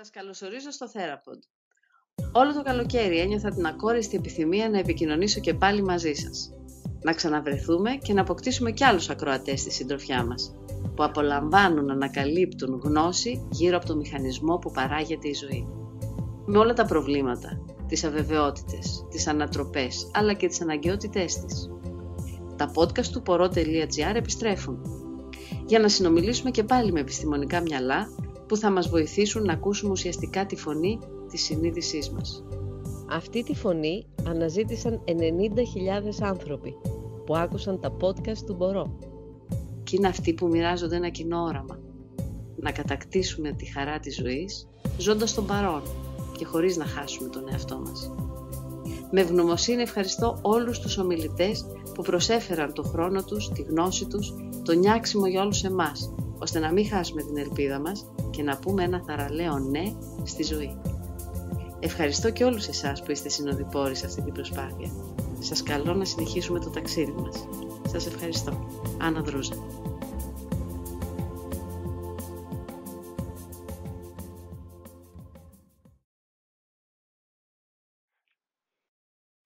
Σας καλωσορίζω στο Therapod. Όλο το καλοκαίρι ένιωθα την ακόριστη επιθυμία να επικοινωνήσω και πάλι μαζί σας. Να ξαναβρεθούμε και να αποκτήσουμε κι άλλους ακροατές στη συντροφιά μας, που απολαμβάνουν να ανακαλύπτουν γνώση γύρω από το μηχανισμό που παράγεται η ζωή. Με όλα τα προβλήματα, τις αβεβαιότητες, τις ανατροπές, αλλά και τις αναγκαιότητές της. Τα podcast του poro.gr επιστρέφουν. Για να συνομιλήσουμε και πάλι με επιστημονικά μυαλά που θα μας βοηθήσουν να ακούσουμε ουσιαστικά τη φωνή της συνείδησής μας. Αυτή τη φωνή αναζήτησαν 90.000 άνθρωποι που άκουσαν τα podcast του Μπορώ. Και είναι αυτοί που μοιράζονται ένα κοινό όραμα. Να κατακτήσουμε τη χαρά της ζωής, ζώντας τον παρόν και χωρίς να χάσουμε τον εαυτό μας. Με ευγνωμοσύνη ευχαριστώ όλους τους ομιλητές που προσέφεραν το χρόνο τους, τη γνώση τους, το νιάξιμο για όλους εμάς, ώστε να μην χάσουμε την ελπίδα μας και να πούμε ένα θαραλέο ναι στη ζωή. Ευχαριστώ και όλους εσάς που είστε συνοδοιπόροι σε αυτή την προσπάθεια. Σας καλώ να συνεχίσουμε το ταξίδι μας. Σας ευχαριστώ. Άννα Δρούζα.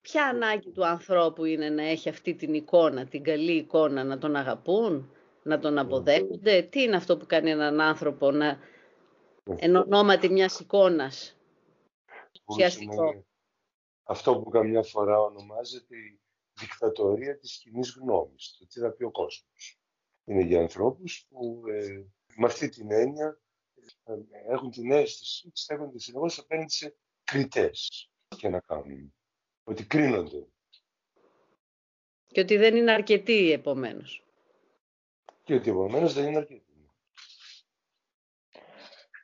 Ποια ανάγκη του ανθρώπου είναι να έχει αυτή την εικόνα, την καλή εικόνα, να τον αγαπούν, να τον αποδέχονται; Τι είναι αυτό που κάνει έναν άνθρωπο να εν ονόματι μιας εικόνας. Ουσιαστικό. Αυτό που καμιά φορά ονομάζεται η δικτατορία της κοινής γνώμης, το τι θα πει ο κόσμος. Είναι για ανθρώπους που ε, με αυτή την έννοια ε, έχουν την αίσθηση ότι στέκονται συνεχώς απέναντι σε κριτές και να κάνουν. Ότι κρίνονται. Και ότι δεν είναι αρκετοί επομένως. Και ότι επομένως δεν είναι αρκετοί.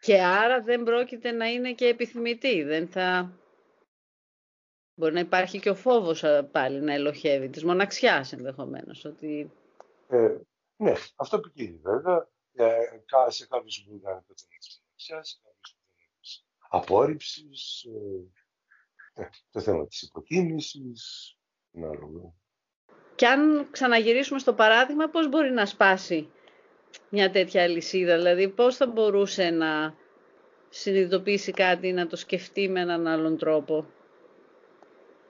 Και άρα δεν πρόκειται να είναι και επιθυμητή. Δεν θα... Μπορεί να υπάρχει και ο φόβος πάλι να ελοχεύει, της μοναξιάς ενδεχομένως. Ότι... Ε, ναι, αυτό που κύριε βέβαια. Ε, σε κάποιους που κάνει το θέμα της μοναξιάς, σε κάποιους που δεν απόρριψης, ε, ε, το θέμα της υποκίνησης, άλλο. Και αν ξαναγυρίσουμε στο παράδειγμα, πώς μπορεί να σπάσει μια τέτοια αλυσίδα, δηλαδή πώς θα μπορούσε να συνειδητοποιήσει κάτι, να το σκεφτεί με έναν άλλον τρόπο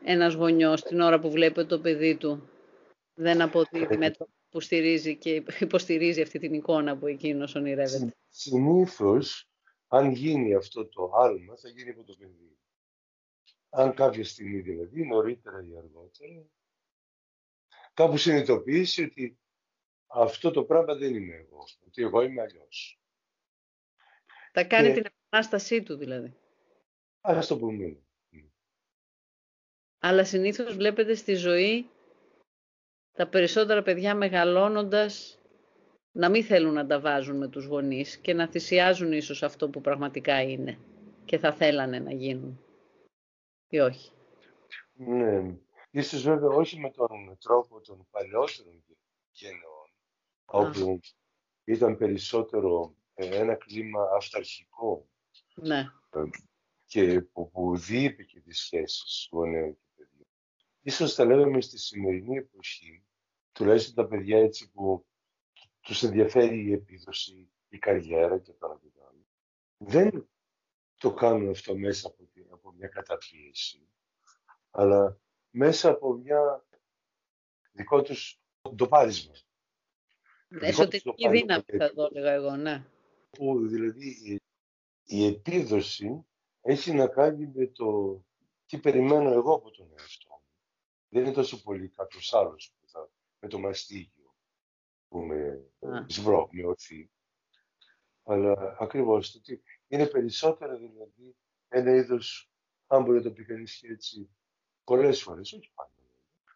ένας γονιός την ώρα που βλέπει το παιδί του; Δεν αποδίδει με το που στηρίζει και υποστηρίζει αυτή την εικόνα που εκείνος ονειρεύεται. Συνήθως, αν γίνει αυτό το άλμα, θα γίνει από το παιδί. Αν κάποια στιγμή δηλαδή, νωρίτερα ή αργότερα, κάπου συνειδητοποιήσει ότι αυτό το πράγμα δεν είμαι εγώ, ότι εγώ είμαι αλλιώς. Θα κάνει την επανάστασή του δηλαδή. Ας το πούμε. Αλλά συνήθως βλέπετε στη ζωή τα περισσότερα παιδιά μεγαλώνοντας να μην θέλουν να τα βάζουν με τους γονείς και να θυσιάζουν ίσως αυτό που πραγματικά είναι και θα θέλανε να γίνουν. Ή όχι. Ναι. Ίσως βέβαια όχι με τον τρόπο των παλιότερων γενναιών όπου ήταν περισσότερο ε, ένα κλίμα αυταρχικό ναι. Ε, και που, που διείπε και τις σχέσεις γονέων και παιδιών. Ίσως τα λέγαμε στη σημερινή εποχή, τουλάχιστον τα παιδιά έτσι που τους ενδιαφέρει η επίδοση, η καριέρα και το άλλο. Δεν το κάνουν αυτό μέσα από, από μια καταπίεση, αλλά μέσα από μια δικό τους τοπάρισμα. Εσωτερική δύναμη θα το έλεγα εγώ, ναι. Που δηλαδή η επίδοση έχει να κάνει με το τι περιμένω εγώ από τον εαυτό μου. Δεν είναι τόσο πολύ κάποιος άλλος που θα, με το μαστίγιο που με σβρώ, με οθεί. Αλλά ακριβώς το τι είναι περισσότερο δηλαδή ένα είδος, αν μπορεί να το πει κανεί έτσι, πολλές φορές, όχι πάντα,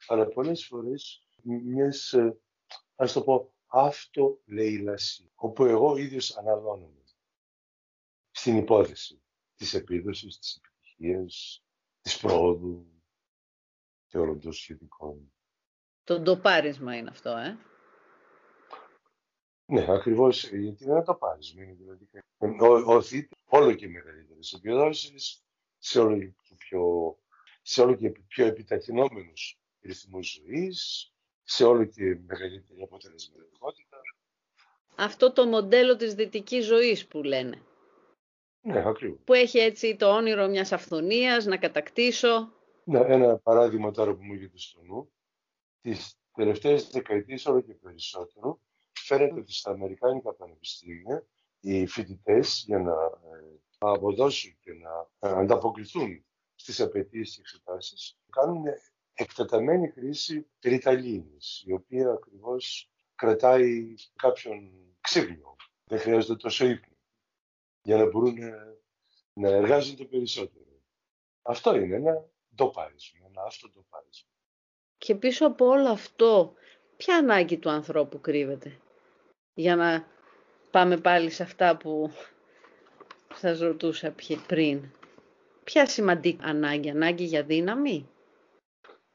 αλλά πολλές φορές μιας, ε, ας το πω, αυτολεήλαση, όπου εγώ ίδιος αναλώνομαι στην υπόθεση της επίδοσης, της επιτυχίας, της πρόοδου και όλων των σχετικών. Το ντοπάρισμα είναι αυτό, ε; Ναι, ακριβώς, γιατί δεν είναι το πάρισμα. Είναι δηλαδή, οθείται όλο και μεγαλύτερες επιδόσεις, σε όλο και πιο, σε όλο και πιο επιταχυνόμενους ρυθμούς ζωής, σε όλο και μεγαλύτερη αποτελεσματικότητα. Αυτό το μοντέλο της δυτικής ζωής που λένε. Ναι, ακριβώς. Που έχει έτσι το όνειρο μιας αυθονίας, να κατακτήσω. Ναι, ένα παράδειγμα τώρα που μου έρχεται στο νου. Τις τελευταίες δεκαετίες όλο και περισσότερο φαίνεται ότι στα Αμερικάνικα πανεπιστήμια οι φοιτητές για να ε, αποδώσουν και να ανταποκριθούν στις απαιτήσεις και εξετάσεις κάνουν εκτεταμένη χρήση ριταλίνης, η οποία ακριβώς κρατάει κάποιον ξύπνιο. Δεν χρειάζεται τόσο ύπνο για να μπορούν να εργάζονται περισσότερο. Αυτό είναι ένα ντοπάρισμα, ένα αυτοντοπάρισμα. Και πίσω από όλο αυτό, ποια ανάγκη του ανθρώπου κρύβεται; Για να πάμε πάλι σε αυτά που σας ρωτούσα πριν. Ποια σημαντική ανάγκη, ανάγκη για δύναμη,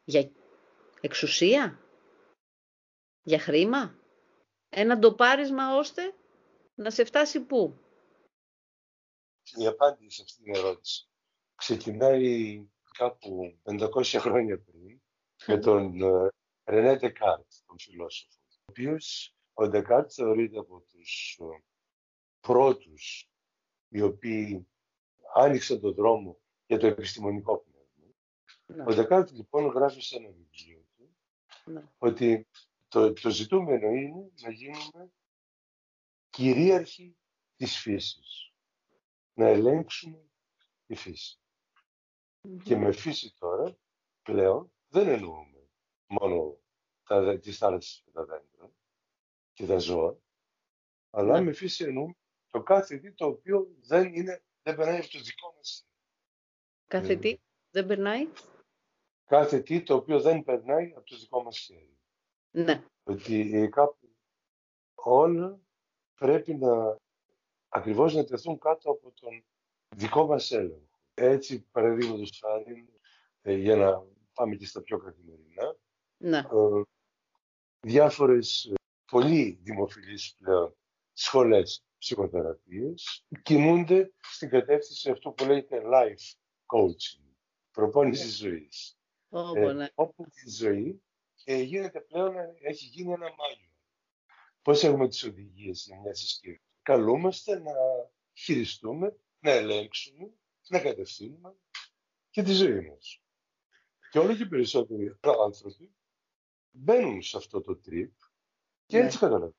για εξουσία, για χρήμα. Ένα ντοπάρισμα ώστε να σε φτάσει πού; Η απάντηση σε αυτή την ερώτηση ξεκινάει κάπου 500 χρόνια πριν με τον Ρενέ Ντεκάρτ, τον φιλόσοφο, ο οποίος ο Ντεκάρτ θεωρείται από τους ε, πρώτους οι οποίοι άνοιξαν τον δρόμο για το επιστημονικό πνεύμα. Ναι. Ο Ντεκάρτ λοιπόν γράφει σε ένα βιβλίο του ναι. ότι το, το ζητούμενο είναι να γίνουμε κυρίαρχοι της φύσης. Να ελέγξουμε τη φυση Και με φύση τώρα πλέον δεν εννοούμε μόνο τα, τις θάλασσες και τα δέντρα και τα ζώα, αλλά ναι. με φύση εννοούμε το κάθε τι το οποίο δεν, είναι, δεν περνάει από το δικό μας Κάθε τι δεν περνάει; Κάθε τι το οποίο δεν περνάει από το δικό μας χέρι. Ναι. Ότι κάπου όλα πρέπει να ακριβώς να τεθούν κάτω από τον δικό μας έλεγχο. Έτσι, παραδείγματος χάρη, ε, για να πάμε και στα πιο καθημερινά, ναι. ε, διάφορες ε, πολύ δημοφιλείς πλέον σχολές ψυχοθεραπείες κινούνται στην κατεύθυνση αυτό που λέγεται life coaching, προπόνηση ναι. ζωής. Oh, ε, ναι. όπου η ζωή ε, γίνεται πλέον, έχει γίνει ένα μάγιο. Πώς έχουμε τις οδηγίες για μια συσκευή; Καλούμαστε να χειριστούμε, να ελέγξουμε, να κατευθύνουμε και τη ζωή μας. Και όλο και περισσότεροι άνθρωποι μπαίνουν σε αυτό το τρίπ και ναι. έτσι καταλαβαίνουν.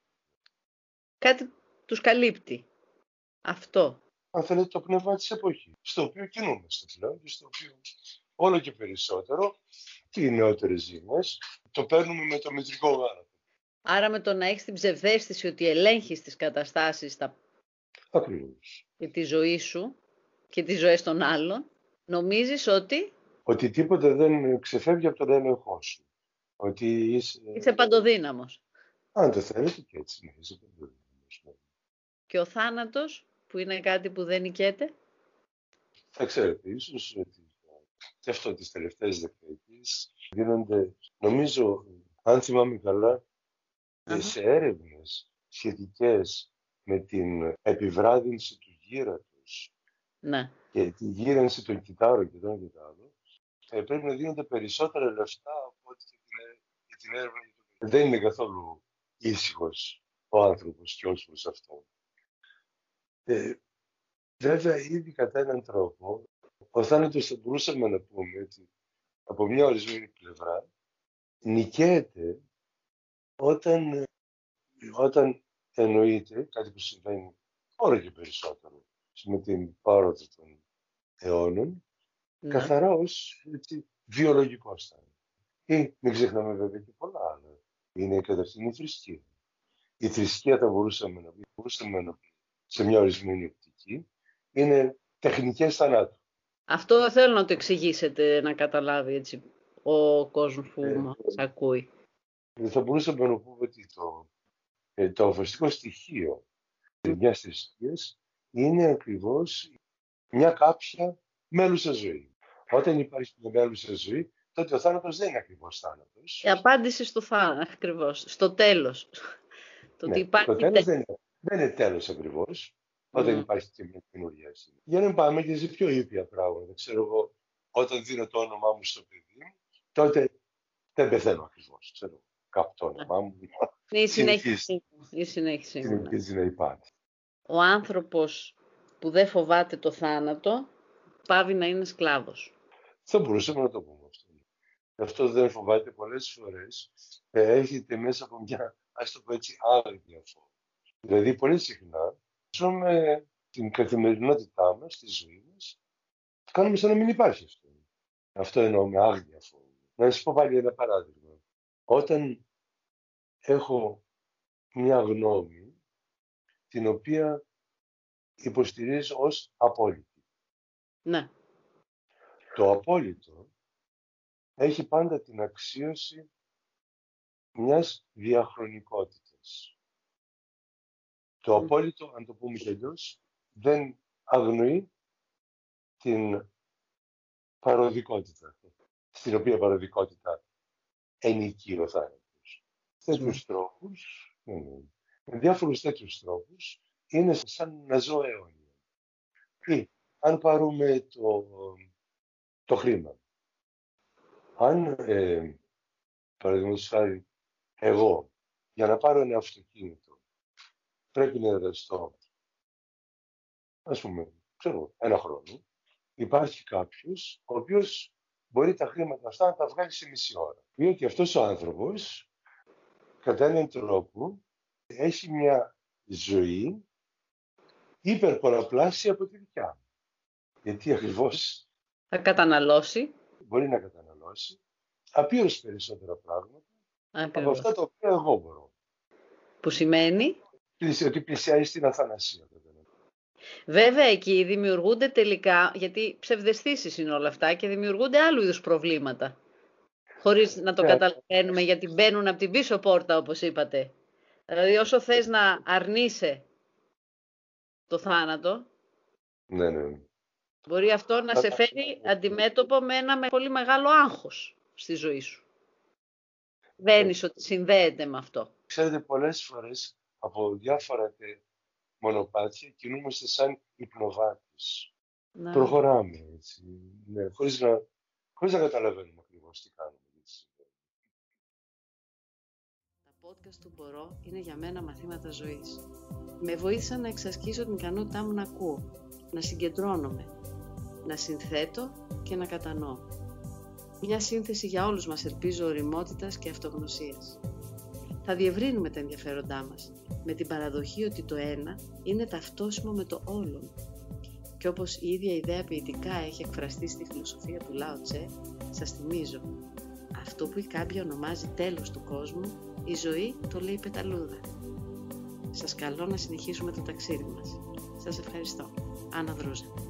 Κάτι τους καλύπτει. Αυτό. Αν θέλετε το πνεύμα της εποχής, στο οποίο κινούμαστε πλέον και στο οποίο όλο και περισσότερο και οι νεότερες ζήμες το παίρνουμε με το μητρικό γάλα. Άρα με το να έχεις την ψευδέστηση ότι ελέγχεις τις καταστάσεις τα... Ακριβώς. και τη ζωή σου και τις ζωές των άλλων, νομίζεις ότι... Ότι τίποτα δεν ξεφεύγει από τον έλεγχό σου. Ότι είσαι... Είσαι παντοδύναμος. Αν το θέλετε και έτσι, ναι, είσαι παντοδύναμος. Ναι. Και ο θάνατος, που είναι κάτι που δεν νικέται. Θα ξέρετε, ίσως ότι και αυτό τις τελευταίες δεκαετίες γίνονται, νομίζω, αν θυμάμαι σε έρευνες σχετικές με την επιβράδυνση του γύρατος ναι. και τη γύρανση των κυτάρων και των κυτάρων, ε, πρέπει να δίνονται περισσότερα λεφτά από ό,τι για την έρευνα. Δεν είναι καθόλου ήσυχος ο άνθρωπος και ως προς αυτό. Ε, βέβαια, ήδη κατά έναν τρόπο, ο θάνατος θα μπορούσαμε να πούμε ότι από μια ορισμένη πλευρά νικέται όταν, όταν εννοείται κάτι που συμβαίνει όλο και περισσότερο με την πάροδο των αιώνων, ναι. καθαρά ως έτσι, βιολογικό Ή μην ξεχνάμε βέβαια και πολλά άλλα. Είναι καταρχήν η θρησκεία. Η θρησκεία θα μπορούσαμε να μπορούσαμε να σε μια ορισμένη οπτική, είναι τεχνικές θανάτους. Αυτό θέλω να το εξηγήσετε, να καταλάβει έτσι ο κόσμος που ε, μας ακούει. Ε, θα μπορούσαμε να πούμε ότι το, ε, το βασικό στοιχείο μιας θρησκείας είναι ακριβώς μια κάποια μέλουσα ζωή. Όταν υπάρχει μια μέλουσα ζωή, τότε ο θάνατος δεν είναι ακριβώς θάνατος. Η απάντηση στο θάνατο, ακριβώς, στο τέλος. Το, ναι, υπάρχει το τέλος δεν είναι, δεν είναι τέλος ακριβώς, όταν mm. υπάρχει και μια καινούργια Για να πάμε και σε πιο ήπια πράγματα. Ξέρω εγώ, όταν δίνω το όνομά μου στο παιδί μου, τότε δεν πεθαίνω ακριβώς. Ξέρω, κάπου το όνομά μου. Η συνέχιση. Η συνέχιση. Συνεχίζει να υπάρχει. Ο άνθρωπος που δεν φοβάται το θάνατο, πάβει να είναι σκλάβος. Θα μπορούσαμε να το πούμε αυτό. Αυτό δεν φοβάται πολλές φορές. Ε, έρχεται μέσα από μια, ας το πω έτσι, άλλη διαφορά. Δηλαδή, πολύ συχνά, ζούμε την καθημερινότητά μας, τη ζωή μας, κάνουμε σαν να μην υπάρχει αυτό. Αυτό εννοώ με άγνοια φόβο. Να σας πω πάλι ένα παράδειγμα. Όταν έχω μια γνώμη, την οποία υποστηρίζω ως απόλυτη. Ναι. Το απόλυτο έχει πάντα την αξίωση μιας διαχρονικότητας. Το απόλυτο, αν το πούμε τελειώ, δεν αγνοεί την παροδικότητα, στην οποία παροδικότητα ενικεί ο θάνατος. Τέτοιους τρόπους, ναι, ναι. με διάφορους τέτοιους τρόπους, είναι σαν να ζω αιώνια. Ή, αν πάρουμε το, το χρήμα. Αν, ε, παραδείγματος χάρη, εγώ, για να πάρω ένα αυτοκίνητο, πρέπει να εργαστώ, ας πούμε, ξέρω, ένα χρόνο, υπάρχει κάποιος ο οποίος μπορεί τα χρήματα αυτά να τα βγάλει σε μισή ώρα. Διότι αυτός ο άνθρωπος, κατά έναν τρόπο, έχει μια ζωή υπερπολαπλάσια από τη δικιά μου. Γιατί ακριβώς... Θα καταναλώσει. Μπορεί να καταναλώσει απείρως περισσότερα πράγματα από αυτά τα οποία εγώ μπορώ. Που σημαίνει... Ότι πλησιάζει στην αθανασία. Βέβαια εκεί δημιουργούνται τελικά, γιατί ψευδεστήσεις είναι όλα αυτά και δημιουργούνται άλλου είδους προβλήματα. Χωρίς να το ναι. καταλαβαίνουμε γιατί μπαίνουν από την πίσω πόρτα όπως είπατε. Δηλαδή όσο θες να αρνείσαι το θάνατο, ναι, ναι. μπορεί αυτό να σε φέρει αντιμέτωπο με ένα πολύ μεγάλο άγχος στη ζωή σου. Βαίνεις ότι συνδέεται με αυτό. Ξέρετε, πολλές φορές από διάφορα μονοπάτια κινούμαστε σαν υπνοβάτες. Ναι. Προχωράμε έτσι, ναι, χωρίς, να, χωρίς να καταλαβαίνουμε ακριβώς τι κάνουμε. Τα podcast του Μπορώ είναι για μένα μαθήματα ζωής. Με βοήθησαν να εξασκήσω την ικανότητά μου να ακούω, να συγκεντρώνομαι, να συνθέτω και να κατανοώ. Μια σύνθεση για όλους μας ελπίζω οριμότητας και αυτογνωσίας. Θα διευρύνουμε τα ενδιαφέροντά μας με την παραδοχή ότι το ένα είναι ταυτόσιμο με το όλον. Και όπως η ίδια ιδέα ποιητικά έχει εκφραστεί στη φιλοσοφία του Λάο Τσε, σας θυμίζω, αυτό που η κάμπια ονομάζει τέλος του κόσμου, η ζωή το λέει πεταλούδα. Σας καλώ να συνεχίσουμε το ταξίδι μας. Σας ευχαριστώ. Άννα Δρούζα.